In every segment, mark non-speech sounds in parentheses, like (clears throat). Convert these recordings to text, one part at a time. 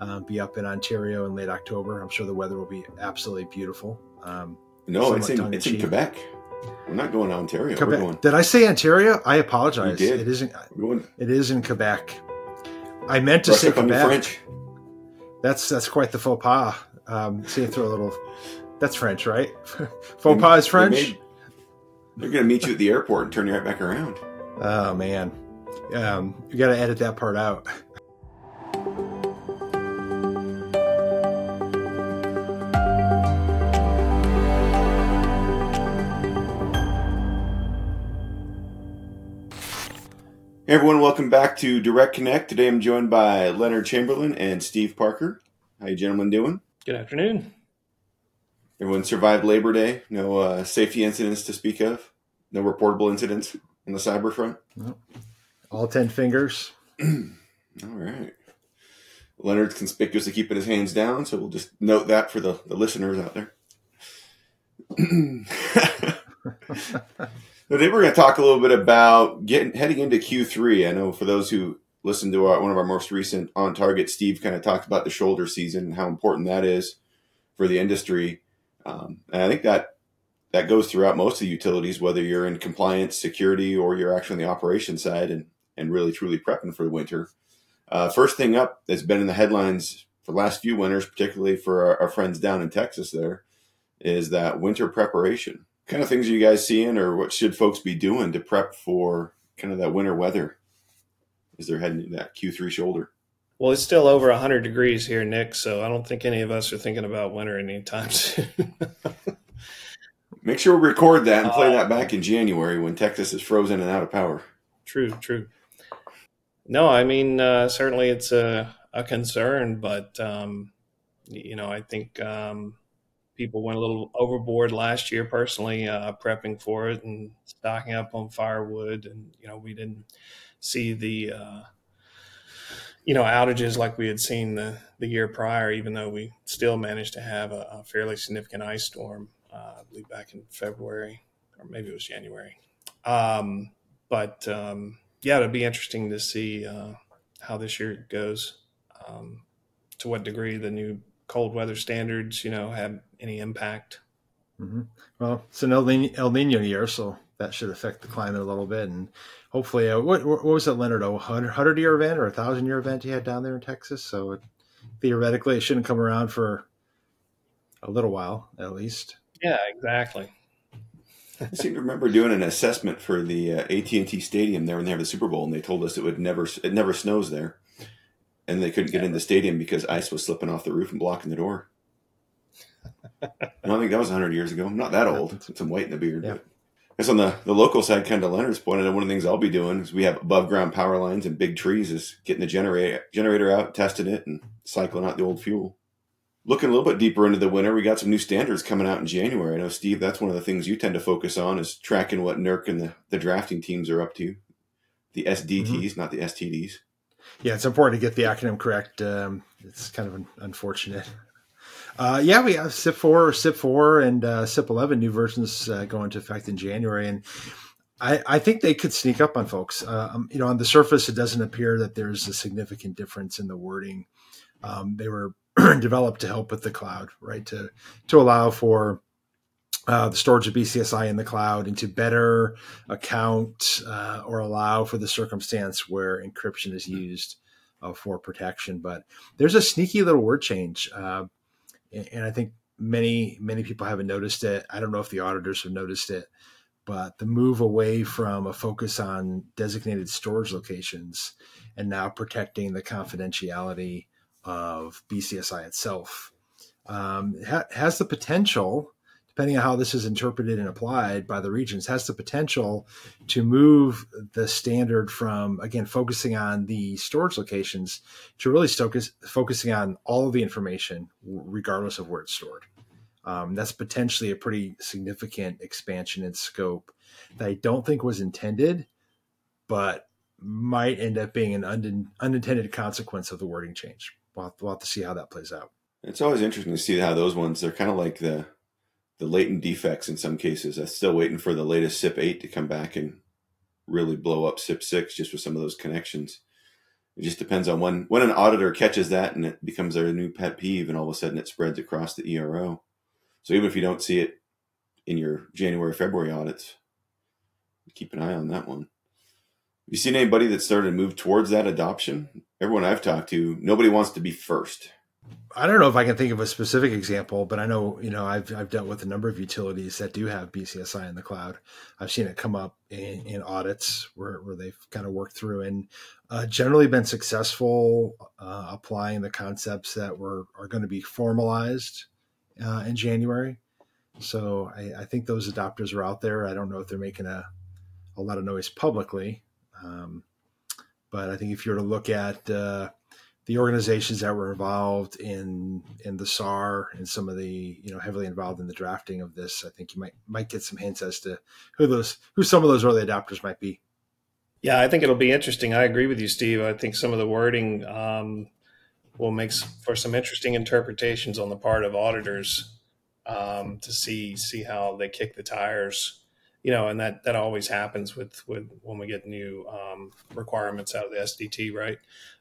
uh, be up in Ontario in late October. I'm sure the weather will be absolutely beautiful. Um, no, it's in, it's in Quebec. We're not going to Ontario. Quebec. We're going. Did I say Ontario? I apologize. You. It isn't. Going... It is in Quebec. I meant to brush say up on your Quebec. French. That's that's quite the faux pas. Um, see, throw a little. That's French, right? (laughs) faux pas is They French. made- They're going to meet you at the airport and turn you right back around. Oh man, um, you got to edit that part out. Hey everyone, welcome back to Direct Connect. Today I'm joined by Leonard Chamberlin and Steve Parker. How you gentlemen doing? Good afternoon. Everyone survived Labor Day. No uh, safety incidents to speak of. No reportable incidents on the cyber front. All ten fingers. (clears throat) All right. Leonard's conspicuously keeping his hands down, so we'll just note that for the, the listeners out there. (clears throat) Today we're going to talk a little bit about getting heading into Q3. I know for those who listened to our, one of our most recent on target, Steve kind of talked about the shoulder season and how important that is for the industry. Um, and I think that that goes throughout most of the utilities, whether you're in compliance, security, or you're actually on the operations side and, and really truly prepping for the winter. Uh, first thing up that's been in the headlines for the last few winters, particularly for our, our friends down in Texas, there is that winter preparation. Kind of things are you guys seeing, or what should folks be doing to prep for kind of that winter weather as they're heading into that Q3 shoulder? Well, it's still over 100 degrees here, Nick, so I don't think any of us are thinking about winter anytime (laughs) soon. Make sure we record that and play Uh, that back in January when Texas is frozen and out of power. true, true. No, I mean, uh, certainly it's a, a concern, but, um, you know, I think um, people went a little overboard last year personally, uh, prepping for it and stocking up on firewood. And, you know, we didn't see the, uh, you know, outages like we had seen the, the year prior, even though we still managed to have a, a fairly significant ice storm, uh, I believe back in February, or maybe it was January. Um, but um, yeah, it'll be interesting to see uh, how this year goes. Um, to what degree the new cold weather standards, you know, have any impact. hmm Well, it's an El Nino, El Nino year, so that should affect the climate a little bit. And hopefully, uh, what, what was it, Leonard? A hundred year event or a thousand year event you had down there in Texas? So it, theoretically, it shouldn't come around for a little while, at least. Yeah, exactly. I seem to remember doing an assessment for the uh, AT&T Stadium there when they have the Super Bowl, and they told us it would never it never snows there, and they couldn't get in the stadium because ice was slipping off the roof and blocking the door. I don't think that was 100 years ago. I'm not that old. Some weight in the beard. Yeah. But I guess on the, the local side, kind of Leonard's point, and one of the things I'll be doing is we have above ground power lines and big trees is getting the generator generator out, testing it, and cycling out the old fuel. Looking a little bit deeper into the winter, we got some new standards coming out in January. I know, Steve, that's one of the things you tend to focus on is tracking what NERC and the, the drafting teams are up to. The SDTs, not the STDs. Yeah, it's important to get the acronym correct. Um, it's kind of un- unfortunate. Uh, yeah, we have CIP four, CIP four, and uh, CIP eleven new versions uh, go into effect in January, and I, I think they could sneak up on folks. Uh, um, you know, on the surface, it doesn't appear that there's a significant difference in the wording. Um, they were (clears throat) developed to help with the cloud, right? To to allow for uh, the storage of BCSI in the cloud and to better account uh, or allow for the circumstance where encryption is used uh, for protection. But there's a sneaky little word change, uh, and, I think many many people haven't noticed it. I don't know if the auditors have noticed it, but the move away from a focus on designated storage locations and now protecting the confidentiality of BCSI itself um, ha- has the potential depending on how this is interpreted and applied by the regions, has the potential to move the standard from again focusing on the storage locations to really focus focusing on all of the information, regardless of where it's stored. Um, that's potentially a pretty significant expansion in scope that I don't think was intended, but might end up being an un- unintended consequence of the wording change. We'll have, we'll have to see how that plays out. It's always interesting to see how those ones, they're kind of like the the latent defects in some cases. I'm still waiting for the latest CIP 8 to come back and really blow up CIP 6 just with some of those connections. it just depends on when when an auditor catches that and it becomes their new pet peeve, and all of a sudden it spreads across the ERO. So even if you don't see it in your January February audits, keep an eye on that one. Have you seen anybody that started to move towards that adoption? Everyone I've talked to, nobody wants to be first. I don't know if I can think of a specific example, but I know you know I've I've dealt with a number of utilities that do have BCSI in the cloud. I've seen it come up in, in audits where, where they've kind of worked through and uh, generally been successful uh, applying the concepts that were are going to be formalized uh, in January. So I, I, think those adopters are out there. I don't know if they're making a a lot of noise publicly, um, but I think if you were to look at uh, the organizations that were involved in in the SAR and some of the you know heavily involved in the drafting of this, I think you might might get some hints as to who those who some of those early adopters might be. Yeah, I think it'll be interesting. I agree with you, Steve. I think some of the wording um, will make for some interesting interpretations on the part of auditors um, to see see how they kick the tires. You know, and that that always happens with with when we get new um, requirements out of the SDT, right?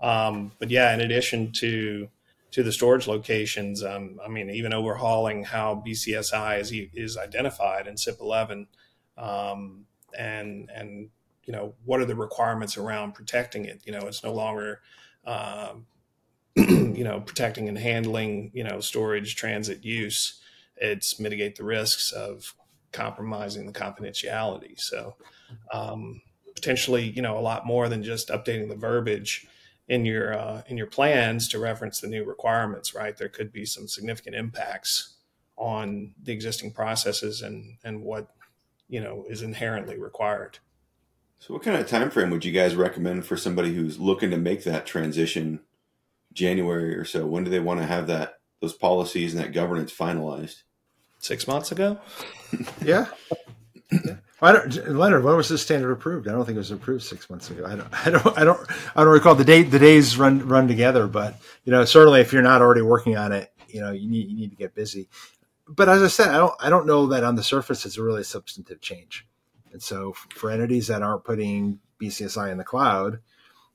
Um, but yeah, in addition to to the storage locations, um, I mean, even overhauling how BCSI is is identified in CIP 11, um, and and you know what are the requirements around protecting it? You know, it's no longer um, (clears throat) you know protecting and handling you know storage transit use. It's mitigate the risks of compromising the confidentiality. So um, potentially, you know, a lot more than just updating the verbiage in your uh, in your plans to reference the new requirements, right? There could be some significant impacts on the existing processes and and what you know is inherently required. So, what kind of time frame would you guys recommend for somebody who's looking to make that transition, January or so? When do they want to have that those policies and that governance finalized? Six months ago. yeah. (clears throat) yeah. I don't, Leonard, when was this standard approved? I don't think it was approved six months ago. I don't, (laughs) I don't, I don't, I don't recall the date. The days run run together, but you know, certainly if you're not already working on it, you know, you need you need to get busy. But as I said, I don't, I don't know that on the surface it's a really substantive change. And so for entities that aren't putting BCSI in the cloud,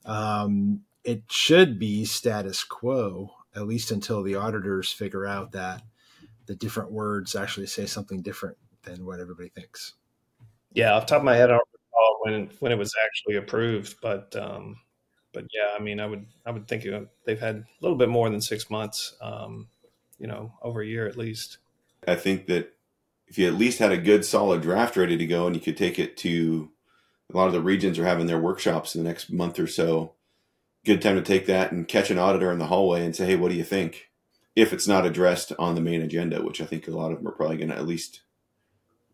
um, it should be status quo at least until the auditors figure out that the different words actually say something different than what everybody thinks. Yeah, off top of my head, I don't recall when when it was actually approved, but um, but yeah, I mean, I would I would think they've had a little bit more than six months, um, you know, over a year at least. I think that if you at least had a good solid draft ready to go, and you could take it to a lot of the regions are having their workshops in the next month or so. Good time to take that and catch an auditor in the hallway and say, "Hey, what do you think?" If it's not addressed on the main agenda, which I think a lot of them are probably going to at least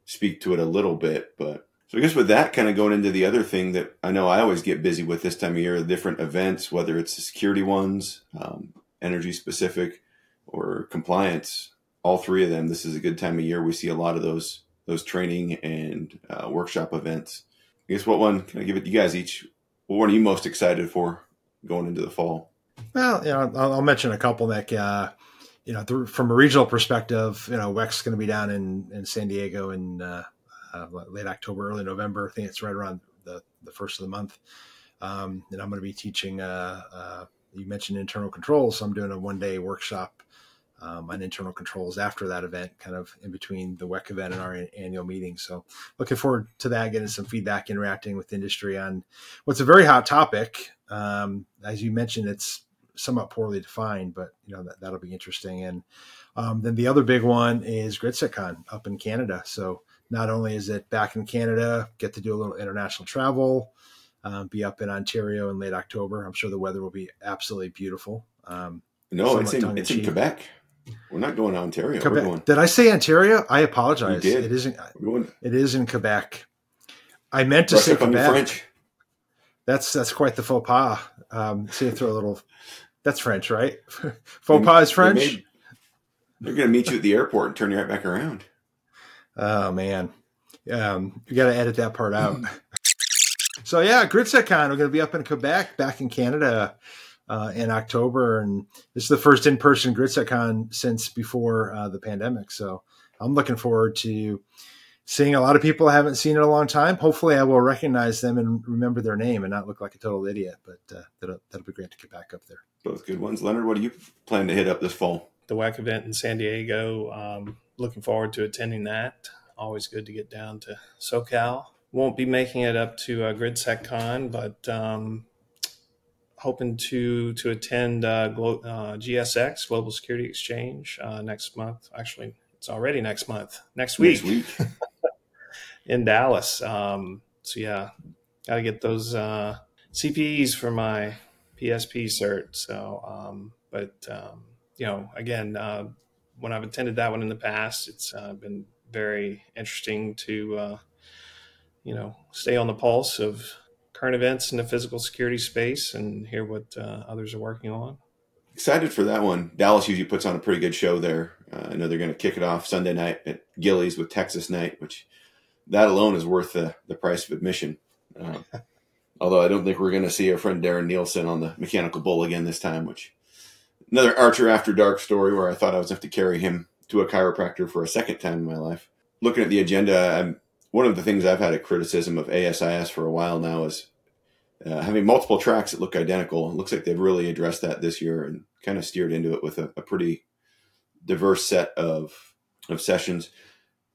speak to it a little bit. But so I guess with that kind of going into the other thing that I know I always get busy with this time of year, different events, whether it's the security ones, um, energy specific, or compliance. All three of them. This is a good time of year. We see a lot of those those training and uh, workshop events. I guess what one can I give it you guys each? What one are you most excited for going into the fall? Well, you know, I'll, mention a couple that uh, you know, th- from a regional perspective, you know, WECC's going to be down in, in San Diego in uh, uh, late October, early November. I think it's right around the, the first of the month. Um, and I'm going to be teaching, uh, uh, you mentioned internal controls. So I'm doing a one day workshop um, on internal controls after that event, kind of in between the WECC event and our annual meeting. So looking forward to that, getting some feedback, interacting with industry on what's a very hot topic. Um, as you mentioned, it's somewhat poorly defined, but you know that that'll be interesting. And um, then the other big one is GridSecCon up in Canada. So not only is it back in Canada, get to do a little international travel, um, be up in Ontario in late October. I'm sure the weather will be absolutely beautiful. Um, no, it's in, it's in Quebec. We're not going to Ontario. Quebec. Going, did I say Ontario? I apologize. Did It isn't. It is in Quebec. I meant to say Quebec. That's that's quite the faux pas. Um, see, throw a little that's French, right? (laughs) Faux pas is French. They they're going to meet you at the airport and turn you right back around. Oh man, um, you got to edit that part out. (laughs) so yeah, GridSecCon. We're going to be up in Quebec, back in Canada, uh, in October, and this is the first in-person GridSecCon since before uh, the pandemic. So I'm looking forward to seeing a lot of people I haven't seen in a long time. Hopefully, I will recognize them and remember their name and not look like a total idiot. But uh, that'll, that'll be great to get back up there. Both good ones. Leonard, what do you plan to hit up this fall? The WECC event in San Diego. Um, looking forward to attending that. Always good to get down to SoCal. Won't be making it up to uh, GridSecCon, but um, hoping to to attend uh, Glo- uh, GSX Global Security Exchange uh, next month. Actually, it's already next month. Next week, Next week. (laughs) in Dallas. Um, so yeah, got to get those uh, CPEs for my PSP cert. So, um, but um, you know, again, uh, when I've attended that one in the past, it's uh, been very interesting to uh, you know stay on the pulse of current events in the physical security space and hear what uh, others are working on. Excited for that one. Dallas usually puts on a pretty good show there. Uh, I know they're going to kick it off Sunday night at Gilley's with Texas Night, which that alone is worth the, the price of admission. Um, (laughs) although I don't think we're going to see our friend Darren Nielsen on the mechanical bull again this time, which another Archer After Dark story where I thought I was going to have to carry him to a chiropractor for a second time in my life. Looking at the agenda, I'm, one of the things I've had a criticism of ASIS for a while now is uh, having multiple tracks that look identical. It looks like they've really addressed that this year and kind of steered into it with a, a pretty diverse set of of sessions.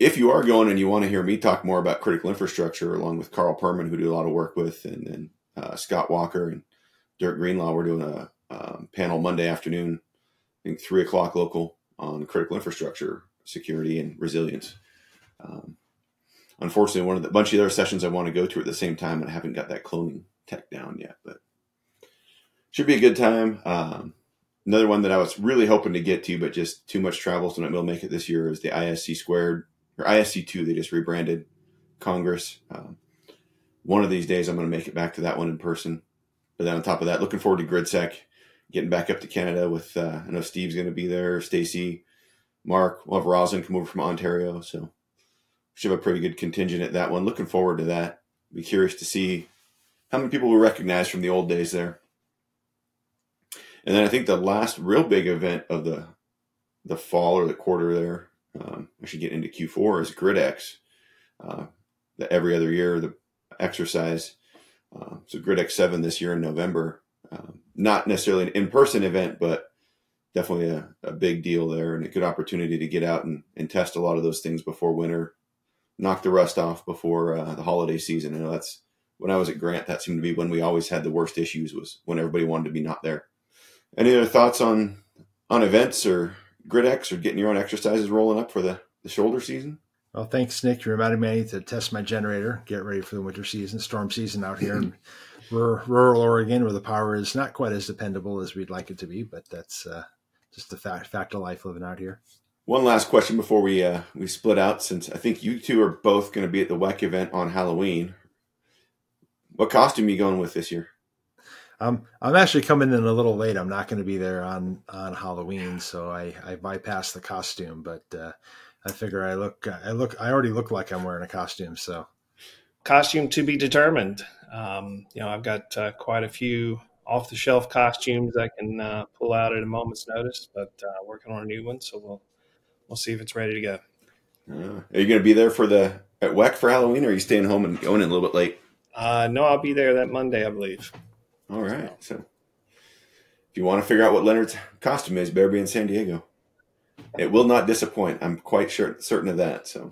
If you are going and you want to hear me talk more about critical infrastructure, along with Carl Perman, who do a lot of work with, and then uh, Scott Walker and Dirk Greenlaw, we're doing a um, panel Monday afternoon, I think three o'clock local on critical infrastructure security and resilience. Um, unfortunately, one of the bunch of other sessions I want to go to at the same time, and I haven't got that cloning tech down yet, but should be a good time. Um, another one that I was really hoping to get to, but just too much travel, so not to make it this year, is the ISC squared or ISC two. They just rebranded Congress. Um, one of these days, I'm going to make it back to that one in person. But then on top of that, looking forward to GridSec, getting back up to Canada with. Uh, I know Steve's going to be there, Stacy, Mark. We'll have Rosin come over from Ontario, so we should have a pretty good contingent at that one. Looking forward to that. Be curious to see how many people we recognize from the old days there. And then I think the last real big event of the the fall or the quarter there, um, should get into Q4 is GridEx. Uh, the every other year the exercise. Uh, so GridEx seven this year in November. Um, not necessarily an in person event, but definitely a, a big deal there and a good opportunity to get out and, and test a lot of those things before winter, knock the rust off before uh, the holiday season. Know that's when I was at Grant, that seemed to be when we always had the worst issues was when everybody wanted to be not there. Any other thoughts on on events or GridEx or getting your own exercises rolling up for the, the shoulder season? Well, thanks, Nick. You reminded me to test my generator, get ready for the winter season, storm season out here in (clears throat) rural Oregon, where the power is not quite as dependable as we'd like it to be. But that's uh, just the fact fact of life living out here. One last question before we uh, we split out, since I think you two are both going to be at the WECC event on Halloween. What costume are you going with this year? Um, I'm actually coming in a little late. I'm not going to be there on on Halloween, so I I bypassed the costume. But uh, I figure I look I look I already look like I'm wearing a costume. So costume to be determined. Um, you know, I've got uh, quite a few off the shelf costumes I can uh, pull out at a moment's notice, but uh, working on a new one, so we'll we'll see if it's ready to go. Uh, are you going to be there for the at WECC for Halloween, or are you staying home and going in a little bit late? Uh, no, I'll be there that Monday, I believe. All right. So, if you want to figure out what Leonard's costume is, better be in San Diego. It will not disappoint. I'm quite sure, certain of that. So,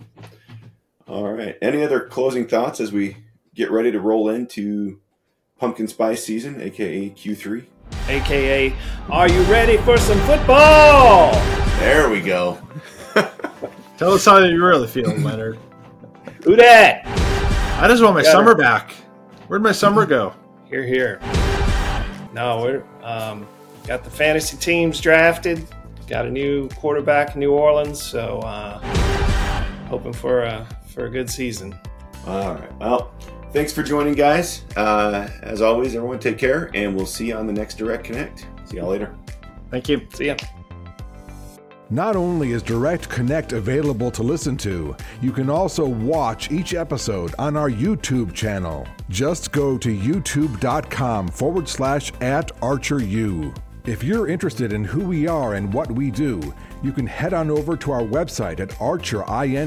all right. Any other closing thoughts as we get ready to roll into pumpkin spice season, aka Q3? AKA, are you ready for some football? There we go. (laughs) tell us how you really feel, (laughs) Leonard. Who that? I just want my Got summer her. back. Where'd my summer go? Here, here. No, we're um, got the fantasy teams drafted. Got a new quarterback in New Orleans, so uh, hoping for a for a good season. All right. Well, thanks for joining, guys. Uh, as always, everyone take care, and we'll see you on the next Direct Connect. See y'all later. Thank you. See ya. Not only is Direct Connect available to listen to, you can also watch each episode on our YouTube channel. Just go to youtube.com forward slash at ArcherU. If you're interested in who we are and what we do, you can head on over to our website at archerint.com.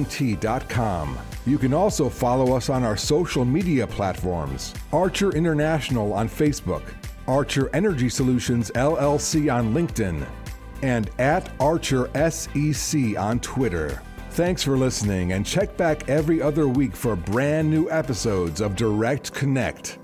You can also follow us on our social media platforms Archer International on Facebook, Archer Energy Solutions LLC on LinkedIn, and at Archer SEC on Twitter. Thanks for listening and check back every other week for brand new episodes of Direct Connect.